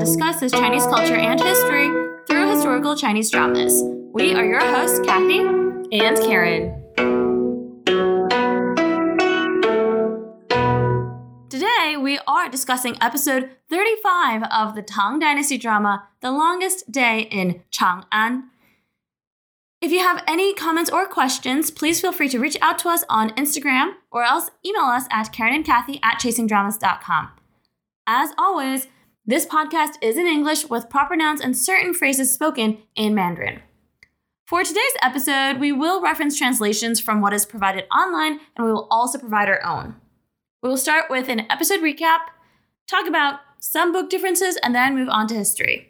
discusses Chinese culture and history through historical Chinese dramas. We are your hosts, Kathy and Karen. Today, we are discussing episode 35 of the Tang Dynasty drama, The Longest Day in Chang'an. If you have any comments or questions, please feel free to reach out to us on Instagram or else email us at Karen and Kathy at chasingdramas.com. As always, this podcast is in English with proper nouns and certain phrases spoken in Mandarin. For today's episode, we will reference translations from what is provided online and we will also provide our own. We will start with an episode recap, talk about some book differences, and then move on to history.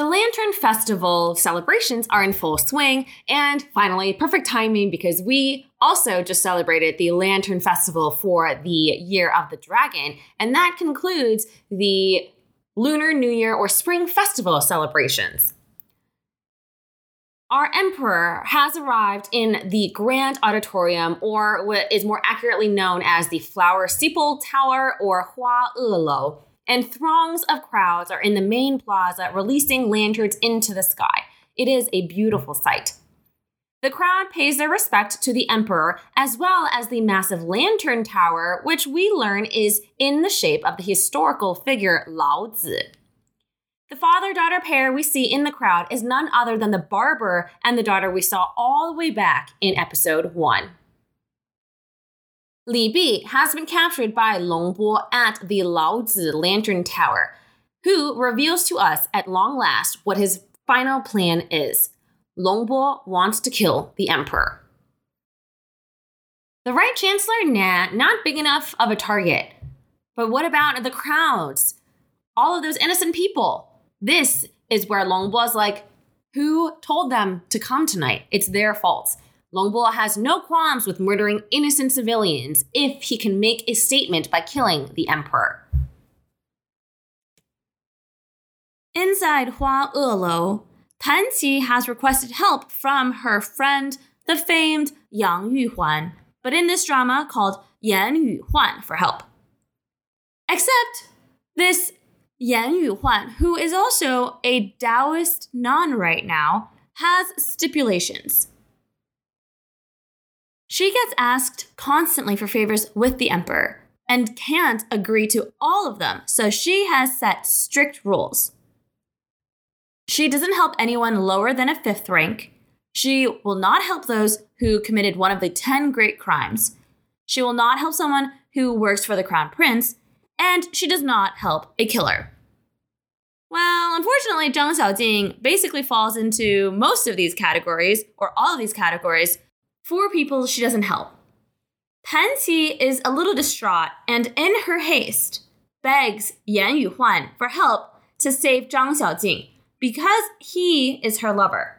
The Lantern Festival celebrations are in full swing, and finally, perfect timing because we also just celebrated the Lantern Festival for the Year of the Dragon, and that concludes the Lunar New Year or Spring Festival celebrations. Our emperor has arrived in the Grand Auditorium, or what is more accurately known as the Flower Steeple Tower or Hua Lou and throngs of crowds are in the main plaza releasing lanterns into the sky. It is a beautiful sight. The crowd pays their respect to the emperor as well as the massive lantern tower, which we learn is in the shape of the historical figure Lao Zi. The father daughter pair we see in the crowd is none other than the barber and the daughter we saw all the way back in episode 1. Li Bi has been captured by Longbo at the Laozi Lantern Tower, who reveals to us at long last what his final plan is. Longbo wants to kill the emperor. The right chancellor? Nah, not big enough of a target. But what about the crowds? All of those innocent people. This is where Long Bo's like, who told them to come tonight? It's their fault. Longbo has no qualms with murdering innocent civilians if he can make a statement by killing the emperor. Inside Hua Elou, Tan Qi has requested help from her friend, the famed Yang Yuhuan, but in this drama called Yan Yuhuan for help. Except this Yan Yuhuan, who is also a Taoist nun right now, has stipulations. She gets asked constantly for favors with the emperor and can't agree to all of them, so she has set strict rules. She doesn't help anyone lower than a fifth rank. She will not help those who committed one of the 10 great crimes. She will not help someone who works for the crown prince, and she does not help a killer. Well, unfortunately, Zhang Xiaojing basically falls into most of these categories, or all of these categories, Four people she doesn't help. Qi is a little distraught and, in her haste, begs Yan Yuhuan for help to save Zhang Xiaojing because he is her lover.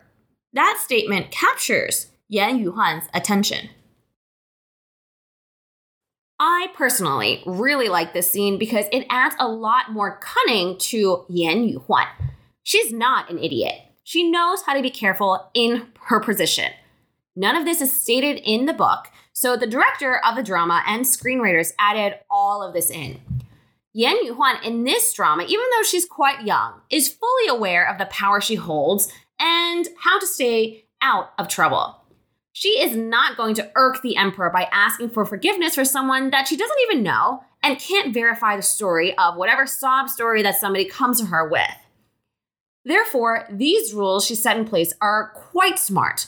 That statement captures Yan Yuhuan's attention. I personally really like this scene because it adds a lot more cunning to Yan Yuhuan. She's not an idiot. She knows how to be careful in her position. None of this is stated in the book, so the director of the drama and screenwriters added all of this in. Yan Yuhuan in this drama, even though she's quite young, is fully aware of the power she holds and how to stay out of trouble. She is not going to irk the emperor by asking for forgiveness for someone that she doesn't even know and can't verify the story of whatever sob story that somebody comes to her with. Therefore, these rules she set in place are quite smart.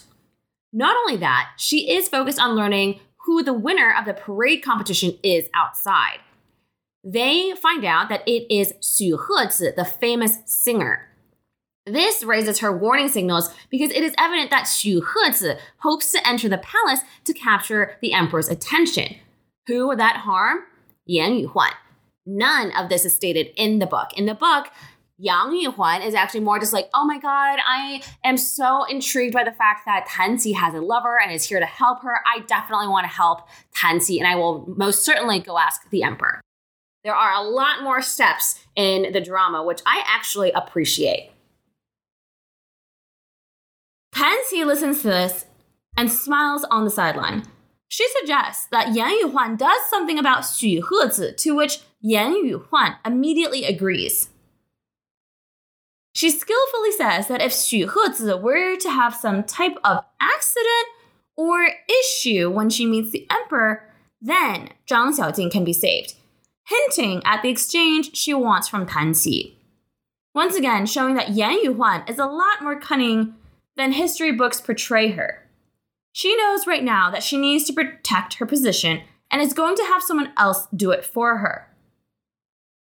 Not only that, she is focused on learning who the winner of the parade competition is outside. They find out that it is Xu Hezi, the famous singer. This raises her warning signals because it is evident that Xu Hezi hopes to enter the palace to capture the emperor's attention. Who would that harm? Yan Yuhuan. None of this is stated in the book. In the book, Yang Yuhuan is actually more just like, oh my god, I am so intrigued by the fact that Tan Qi has a lover and is here to help her. I definitely want to help Tan Qi, and I will most certainly go ask the emperor. There are a lot more steps in the drama, which I actually appreciate. Tan Qi listens to this and smiles on the sideline. She suggests that Yan Yuhuan does something about Xu Hezi, to which Yan Yuhuan immediately agrees. She skillfully says that if Xu Hezi were to have some type of accident or issue when she meets the emperor, then Zhang Xiaojing can be saved, hinting at the exchange she wants from Tan. Once again, showing that Yan Yuhuan is a lot more cunning than history books portray her. She knows right now that she needs to protect her position and is going to have someone else do it for her.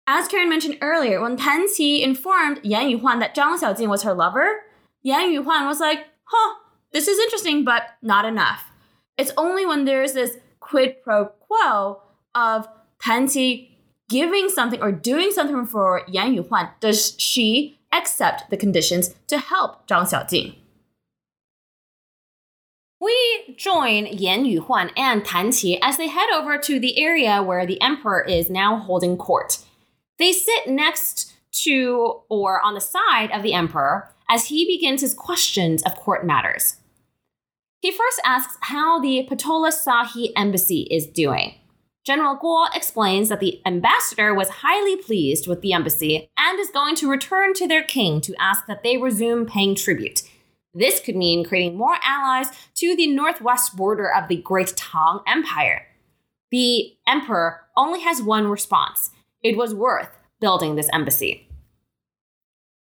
As Karen mentioned earlier, when Tan Qi informed Yan Yuhuan that Zhang Xiaojing was her lover, Yan Yuhuan was like, huh, this is interesting, but not enough. It's only when there's this quid pro quo of Tan Qi giving something or doing something for Yan Yuhuan does she accept the conditions to help Zhang Xiaojing. We join Yan Yuhuan and Tan Qi as they head over to the area where the emperor is now holding court. They sit next to or on the side of the emperor as he begins his questions of court matters. He first asks how the Patola Shahi embassy is doing. General Guo explains that the ambassador was highly pleased with the embassy and is going to return to their king to ask that they resume paying tribute. This could mean creating more allies to the northwest border of the Great Tang Empire. The emperor only has one response it was worth building this embassy.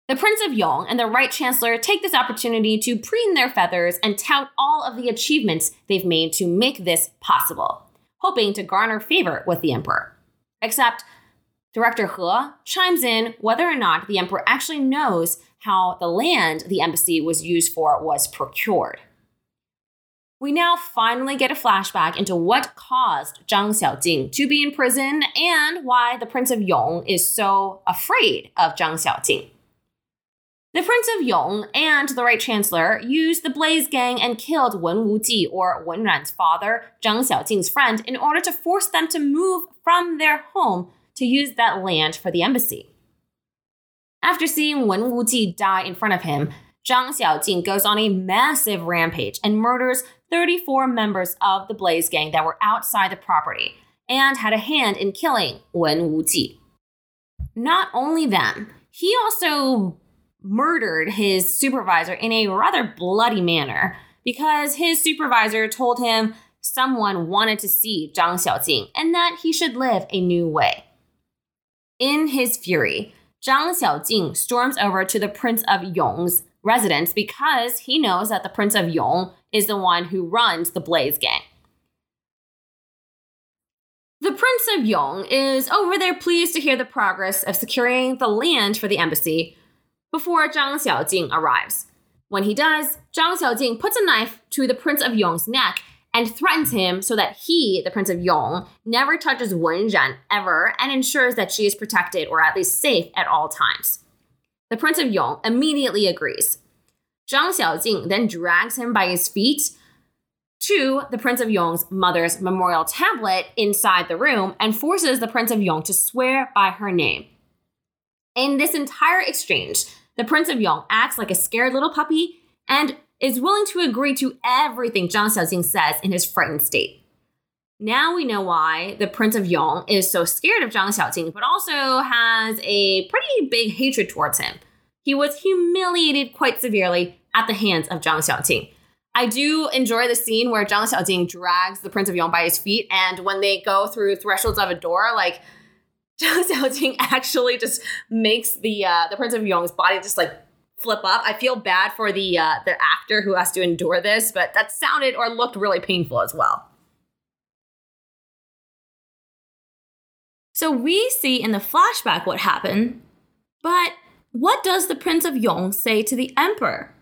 The Prince of Yong and the Right Chancellor take this opportunity to preen their feathers and tout all of the achievements they've made to make this possible, hoping to garner favor with the emperor. Except, Director He chimes in whether or not the emperor actually knows how the land the embassy was used for was procured. We now finally get a flashback into what caused Zhang Xiaojing to be in prison and why the Prince of Yong is so afraid of Zhang Xiaojing. The Prince of Yong and the Right Chancellor used the Blaze Gang and killed Wen Wuji or Wen Ran's father, Zhang Xiaojing's friend, in order to force them to move from their home to use that land for the embassy. After seeing Wen Wuji die in front of him, Zhang Xiaojing goes on a massive rampage and murders 34 members of the Blaze Gang that were outside the property and had a hand in killing Wen Wuji. Not only them, he also murdered his supervisor in a rather bloody manner because his supervisor told him someone wanted to see Zhang Xiaojing and that he should live a new way. In his fury, Zhang Xiaojing storms over to the Prince of Yong's residence because he knows that the Prince of Yong is the one who runs the Blaze Gang. The Prince of Yong is over there pleased to hear the progress of securing the land for the embassy before Zhang Xiaojing arrives. When he does, Zhang Xiaojing puts a knife to the Prince of Yong's neck and threatens him so that he, the Prince of Yong, never touches Wen ever and ensures that she is protected or at least safe at all times. The Prince of Yong immediately agrees. Zhang Xiaojing then drags him by his feet to the Prince of Yong's mother's memorial tablet inside the room and forces the Prince of Yong to swear by her name. In this entire exchange, the Prince of Yong acts like a scared little puppy and is willing to agree to everything Zhang Xiaojing says in his frightened state. Now we know why the Prince of Yong is so scared of Zhang Xiaojing, but also has a pretty big hatred towards him. He was humiliated quite severely at the hands of Zhang Xiaojing. I do enjoy the scene where Zhang Xiaojing drags the Prince of Yong by his feet, and when they go through thresholds of a door, like Zhang Xiaojing actually just makes the uh, the Prince of Yong's body just like flip up. I feel bad for the uh, the actor who has to endure this, but that sounded or looked really painful as well. So we see in the flashback what happened, but what does the Prince of Yong say to the Emperor?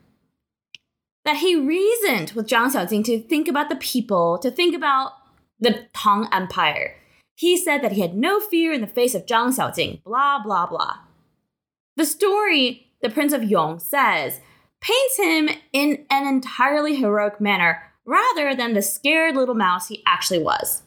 That he reasoned with Zhang Xiaojing to think about the people, to think about the Tang Empire. He said that he had no fear in the face of Zhang Xiaojing, blah, blah, blah. The story the Prince of Yong says paints him in an entirely heroic manner rather than the scared little mouse he actually was.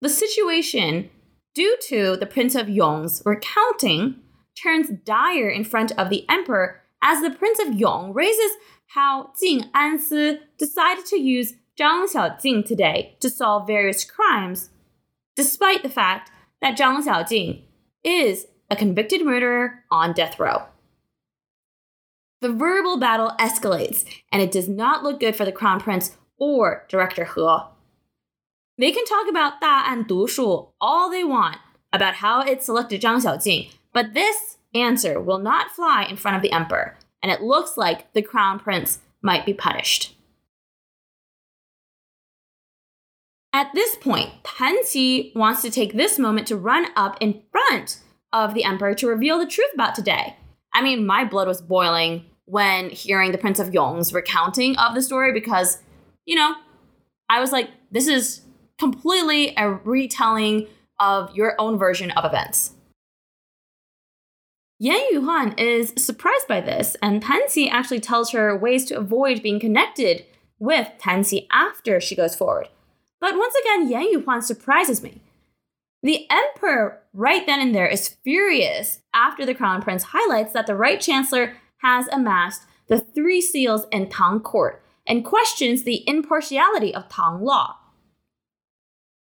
The situation, due to the Prince of Yong's recounting, turns dire in front of the emperor as the Prince of Yong raises how Jing Ansi decided to use Zhang Xiaojing today to solve various crimes, despite the fact that Zhang Xiaojing is a convicted murderer on death row. The verbal battle escalates, and it does not look good for the crown prince or director He. They can talk about Da'an Du Shu all they want about how it selected Zhang Xiaojing, but this answer will not fly in front of the emperor, and it looks like the crown prince might be punished. At this point, Tan Qi wants to take this moment to run up in front of the emperor to reveal the truth about today. I mean, my blood was boiling when hearing the Prince of Yong's recounting of the story because, you know, I was like, this is completely a retelling of your own version of events. Yan Yuhuan is surprised by this, and Tan Qi actually tells her ways to avoid being connected with Tan Qi after she goes forward. But once again, Yan Yuhuan surprises me. The emperor, right then and there, is furious after the crown prince highlights that the right chancellor has amassed the three seals in Tang court and questions the impartiality of Tang law.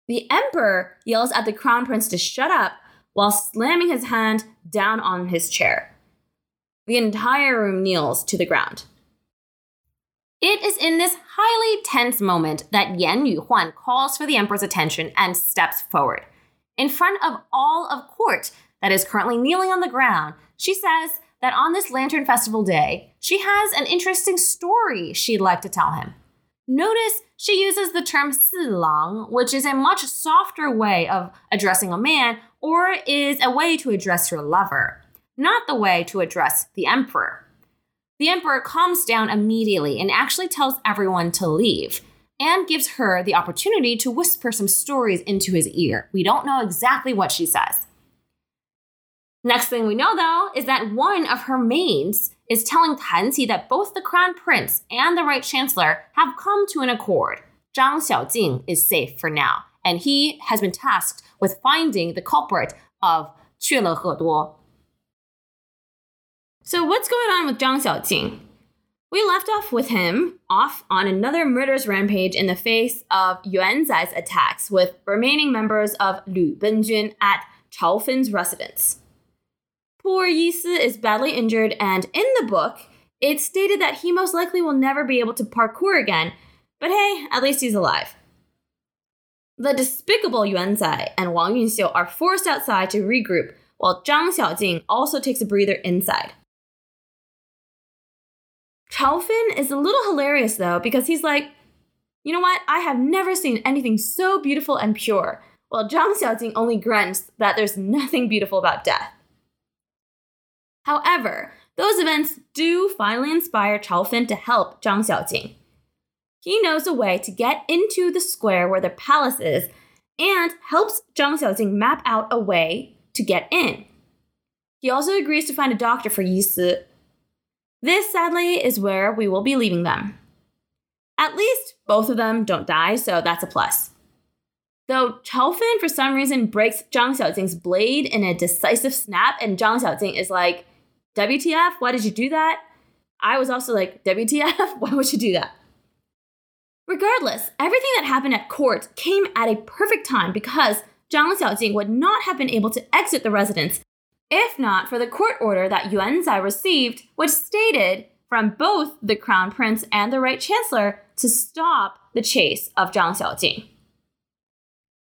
The emperor yells at the crown prince to shut up while slamming his hand down on his chair. The entire room kneels to the ground. It is in this highly tense moment that Yan Yuhuan calls for the emperor's attention and steps forward. In front of all of court that is currently kneeling on the ground, she says that on this Lantern Festival day, she has an interesting story she'd like to tell him. Notice she uses the term silang, which is a much softer way of addressing a man or is a way to address your lover, not the way to address the emperor. The emperor calms down immediately and actually tells everyone to leave and gives her the opportunity to whisper some stories into his ear. We don't know exactly what she says. Next thing we know, though, is that one of her maids is telling Tan Qi that both the crown prince and the right chancellor have come to an accord. Zhang Xiaojing is safe for now, and he has been tasked with finding the culprit of He Duo. So what's going on with Zhang Xiaojing? We left off with him off on another murderous rampage in the face of Yuan Zai's attacks with remaining members of Lu Benjun at Chao Fen's residence. Poor Yi Si is badly injured, and in the book, it's stated that he most likely will never be able to parkour again, but hey, at least he's alive. The despicable Yuan Zai and Wang Yunxiu are forced outside to regroup, while Zhang Xiaojing also takes a breather inside. Chao Fen is a little hilarious though, because he's like, you know what? I have never seen anything so beautiful and pure, while Zhang Xiaojing only grunts that there's nothing beautiful about death. However, those events do finally inspire Chao Fen to help Zhang Xiaojing. He knows a way to get into the square where the palace is and helps Zhang Xiaojing map out a way to get in. He also agrees to find a doctor for Yi Si. This, sadly, is where we will be leaving them. At least both of them don't die, so that's a plus. Though Chao Fen, for some reason, breaks Zhang Xiaojing's blade in a decisive snap, and Zhang Xiaojing is like, WTF? Why did you do that? I was also like, WTF? Why would you do that? Regardless, everything that happened at court came at a perfect time because Zhang Xiaojing would not have been able to exit the residence if not for the court order that Yuan Zai received, which stated from both the crown prince and the right chancellor to stop the chase of Zhang Xiaojing.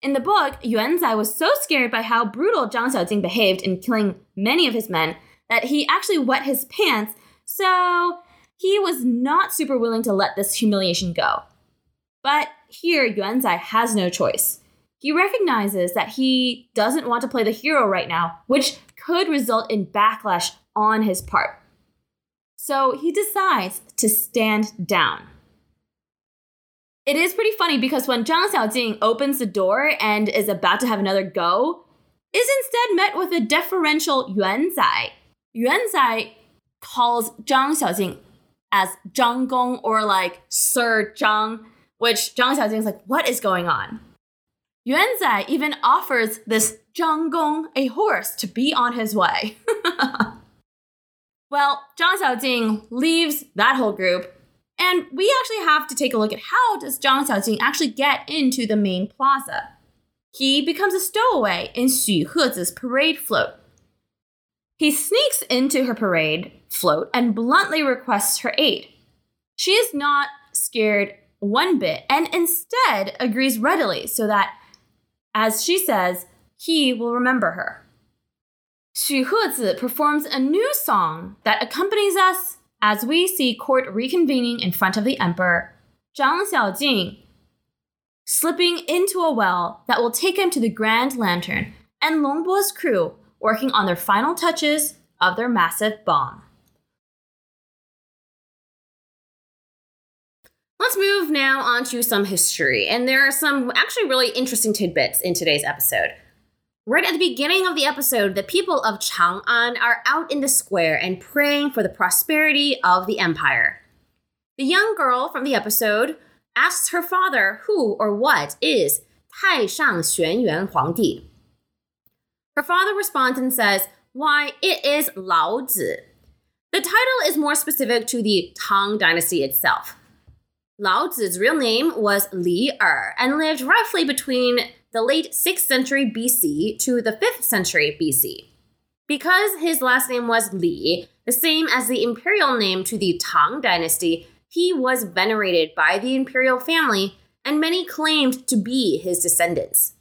In the book, Yuan Zai was so scared by how brutal Zhang Xiaojing behaved in killing many of his men that he actually wet his pants, so he was not super willing to let this humiliation go. But here, Yuan Zai has no choice. He recognizes that he doesn't want to play the hero right now, which could result in backlash on his part. So he decides to stand down. It is pretty funny because when Zhang Xiaojing opens the door and is about to have another go, is instead met with a deferential Yuan Zai, Yuan Zai calls Zhang Xiaojing as Zhang Gong or like Sir Zhang, which Zhang Xiaojing is like, what is going on? Yuan Zai even offers this Zhang Gong a horse to be on his way. well, Zhang Xiaojing leaves that whole group And we actually have to take a look at how does Zhang Xiaojing actually get into the main plaza. He becomes a stowaway in Xu Hezi's parade float. He sneaks into her parade float and bluntly requests her aid. She is not scared one bit and instead agrees readily so that, as she says, he will remember her. Xu Hezi performs a new song that accompanies us as we see court reconvening in front of the emperor, Zhang Xiaojing slipping into a well that will take him to the Grand Lantern, and Longbo's crew working on their final touches of their massive bomb. Let's move now on to some history, and there are some actually really interesting tidbits in today's episode. Right at the beginning of the episode, the people of Chang'an are out in the square and praying for the prosperity of the empire. The young girl from the episode asks her father who or what is Tai Shang Taishang Xuanyuan Huangdi. Her father responds and says, Why, it is Lao. The title is more specific to the Tang dynasty itself. Lao real name was Li Er and lived roughly between the late 6th century BC to the 5th century BC. Because his last name was Li, the same as the imperial name to the Tang dynasty, he was venerated by the imperial family, and many claimed to be his descendants.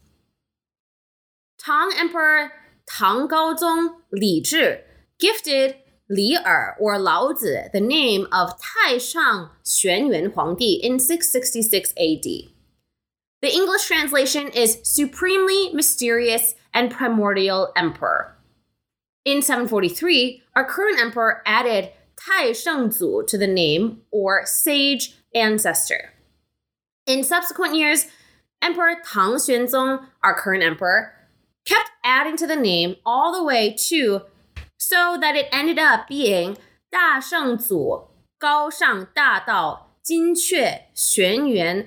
Tang Emperor Tang Gaozong Li Zhi gifted Li Er or Lao Zi the name of Taishang Xuanyuan Huangdi in 666 AD. The English translation is Supremely Mysterious and Primordial Emperor. In 743, our current emperor added Tai Shengzu to the name or sage ancestor. In subsequent years, Emperor Tang Xuanzong, our current emperor, kept adding to the name all the way to so that it ended up being Da Shengzu Gao Shang Da Dao Jin JinQue Xuan Yuan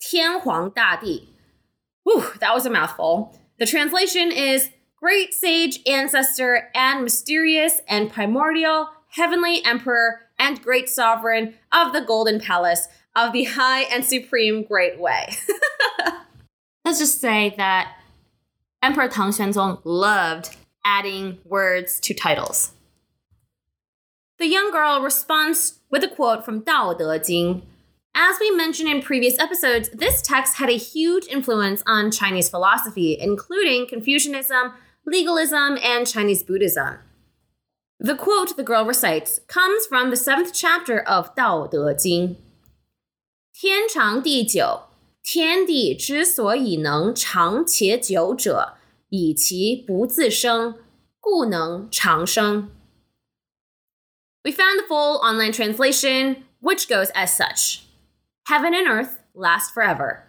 Tian Huang Da Di. Whew, that was a mouthful. The translation is Great Sage Ancestor and Mysterious and Primordial heavenly emperor and great sovereign of the golden palace of the high and supreme great way. Let's just say that Emperor Tang Xuanzong loved adding words to titles. The young girl responds with a quote from Dao De Jing. As we mentioned in previous episodes, this text had a huge influence on Chinese philosophy, including Confucianism, legalism, and Chinese Buddhism. The quote the girl recites comes from the seventh chapter of Dao De Jing. 天长地久， 天地之所以能长且久者，以其不自生，故能长生。We found the full online translation, which goes as such Heaven and earth last forever.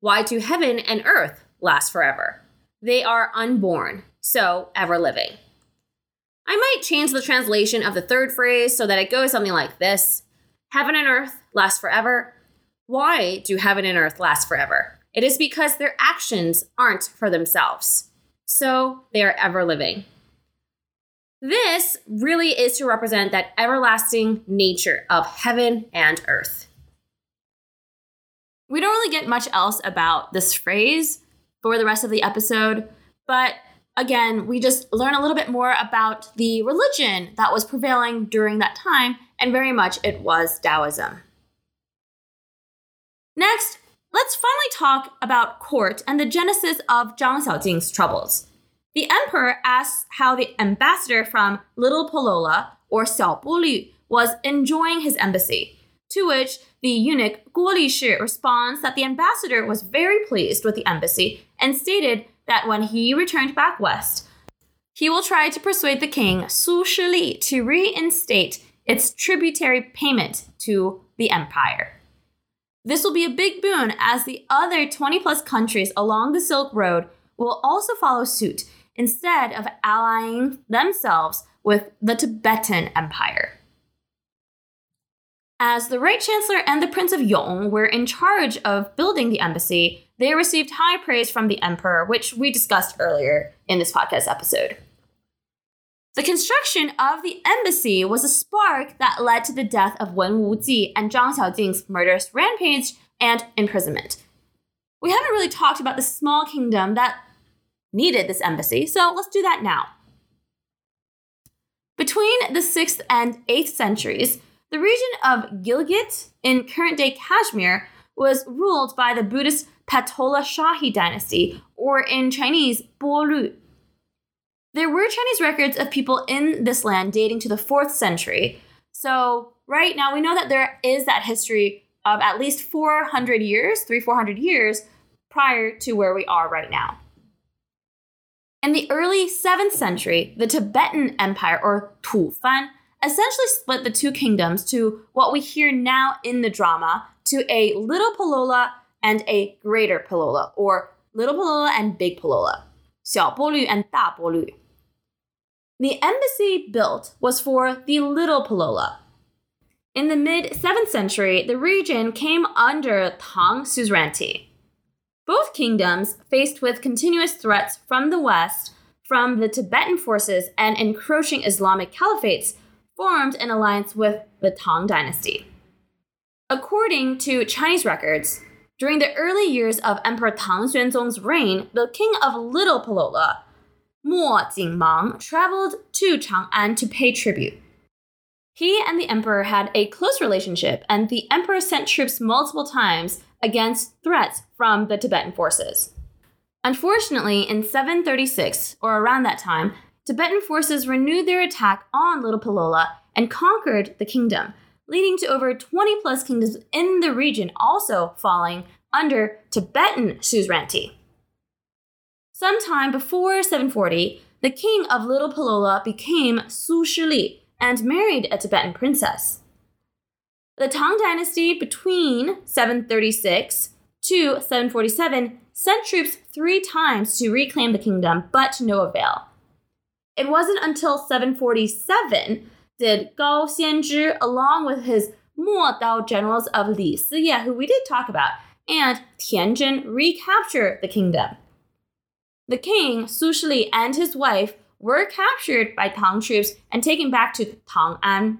Why do heaven and earth last forever? They are unborn, so ever living. I might change the translation of the third phrase so that it goes something like this Heaven and earth last forever. why do heaven and earth last forever? It is because their actions aren't for themselves. So they are ever living. This really is to represent that everlasting nature of heaven and earth. We don't really get much else about this phrase for the rest of the episode, but again, we just learn a little bit more about the religion that was prevailing during that time, and very much it was Taoism. Next, let's finally talk about court and the genesis of Zhang Xiaojing's troubles. The emperor asks how the ambassador from Little Polola, or Xiao Buli, was enjoying his embassy, to which the eunuch Guo Lishi responds that the ambassador was very pleased with the embassy and stated that when he returned back west, he will try to persuade the king Su Shili to reinstate its tributary payment to the empire. This will be a big boon as the other 20 plus countries along the Silk Road will also follow suit instead of allying themselves with the Tibetan Empire. As the Right Chancellor and the Prince of Yong were in charge of building the embassy, they received high praise from the emperor, which we discussed earlier in this podcast episode. The construction of the embassy was a spark that led to the death of Wen Wuji and Zhang Xiaojing's murderous rampage and imprisonment. We haven't really talked about the small kingdom that needed this embassy, so let's do that now. Between the 6th and 8th centuries, the region of Gilgit in current day Kashmir was ruled by the Buddhist Patola Shahi dynasty, or in Chinese, Bolu. There were Chinese records of people in this land dating to the 4th century. So, right now, we know that there is that history of at least 400 years, three, 400 years prior to where we are right now. In the early 7th century, the Tibetan Empire, or Tufan, essentially split the two kingdoms to what we hear now in the drama to a Little Palola and a Greater Palola, or Little Palola and Big Palola, Xiao Bolu and Da Bolu. The embassy built was for the Little Palola. In the mid 7th century, the region came under Tang suzerainty. Both kingdoms, faced with continuous threats from the west, from the Tibetan forces and encroaching Islamic caliphates, formed an alliance with the Tang dynasty. According to Chinese records, during the early years of Emperor Tang Xuanzong's reign, the king of Little Palola, Mo Jingmang, traveled to Chang'an to pay tribute. He and the emperor had a close relationship, and the emperor sent troops multiple times against threats from the Tibetan forces. Unfortunately, in 736, or around that time, Tibetan forces renewed their attack on Little Palola and conquered the kingdom, leading to over 20 plus kingdoms in the region also falling under Tibetan suzerainty. Sometime before 740, the king of Little Palola became Su Shili and married a Tibetan princess. The Tang dynasty between 736 to 747 sent troops three times to reclaim the kingdom, but to no avail. It wasn't until 747 did Gao Xianzhi, along with his Mo Dao generals of Li Siye, who we did talk about, and Tianjin recapture the kingdom. The king, Su Shili, and his wife were captured by Tang troops and taken back to Chang'an.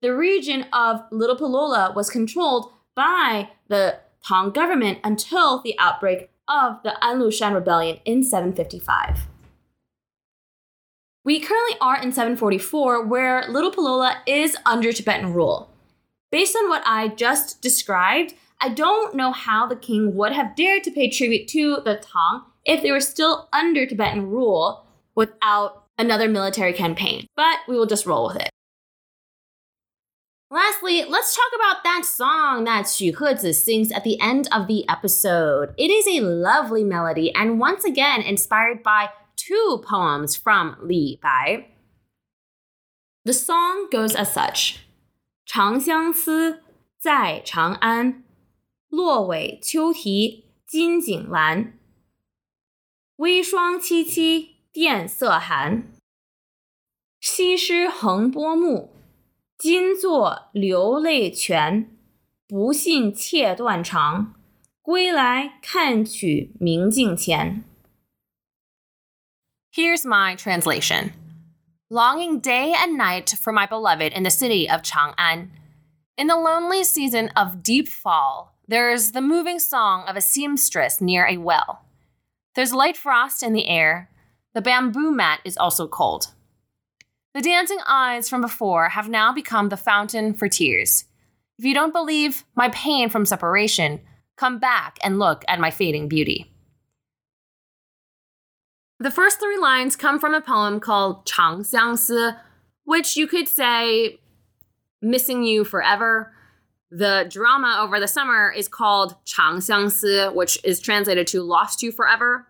The region of Little Palola was controlled by the Tang government until the outbreak of the Anlushan rebellion in 755. We currently are in 744, where Little Palola is under Tibetan rule. Based on what I just described, I don't know how the king would have dared to pay tribute to the Tang if they were still under Tibetan rule without another military campaign. But we will just roll with it. Lastly, let's talk about that song that Xu Hezi sings at the end of the episode. It is a lovely melody and once again inspired by two poems from Li Bai. The song goes as such: 长相思在长安，络纬秋啼金井阑。微霜凄凄簟色寒。西施横波目，今作流泪泉。不信妾断肠，归来看取明镜前。Here's my translation. Longing day and night for my beloved in the city of Chang'an. In the lonely season of deep fall, there is the moving song of a seamstress near a well. There's light frost in the air. The bamboo mat is also cold. The dancing eyes from before have now become the fountain for tears. If you don't believe my pain from separation, come back and look at my fading beauty. The first three lines come from a poem called Chang Si, which you could say missing you forever. The drama over the summer is called Chang Si, which is translated to lost you forever.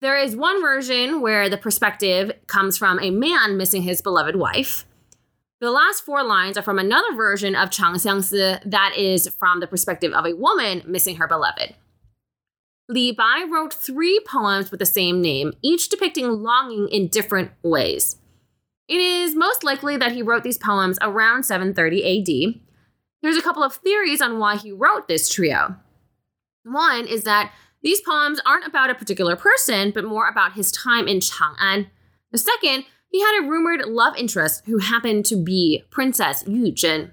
There is one version where the perspective comes from a man missing his beloved wife. The last four lines are from another version of Chang Si that is from the perspective of a woman missing her beloved. Li Bai wrote three poems with the same name, each depicting longing in different ways. It is most likely that he wrote these poems around 730 AD. There's a couple of theories on why he wrote this trio. One is that these poems aren't about a particular person, but more about his time in Chang'an. The second, he had a rumored love interest who happened to be Princess Yu Zhen.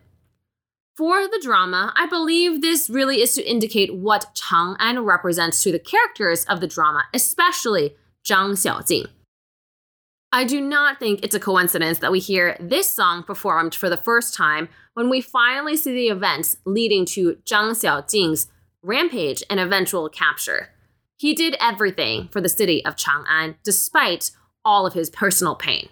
For the drama, I believe this really is to indicate what Chang'an represents to the characters of the drama, especially Zhang Xiaojing. I do not think it's a coincidence that we hear this song performed for the first time when we finally see the events leading to Zhang Xiaojing's rampage and eventual capture. He did everything for the city of Chang'an despite all of his personal pain.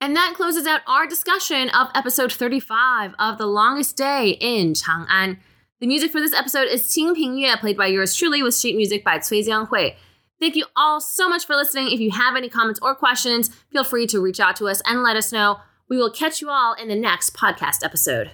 And that closes out our discussion of episode 35 of The Longest Day in Chang'an. The music for this episode is Qing Ping Yue, played by yours truly, with sheet music by Cui Jianghui. Thank you all so much for listening. If you have any comments or questions, feel free to reach out to us and let us know. We will catch you all in the next podcast episode.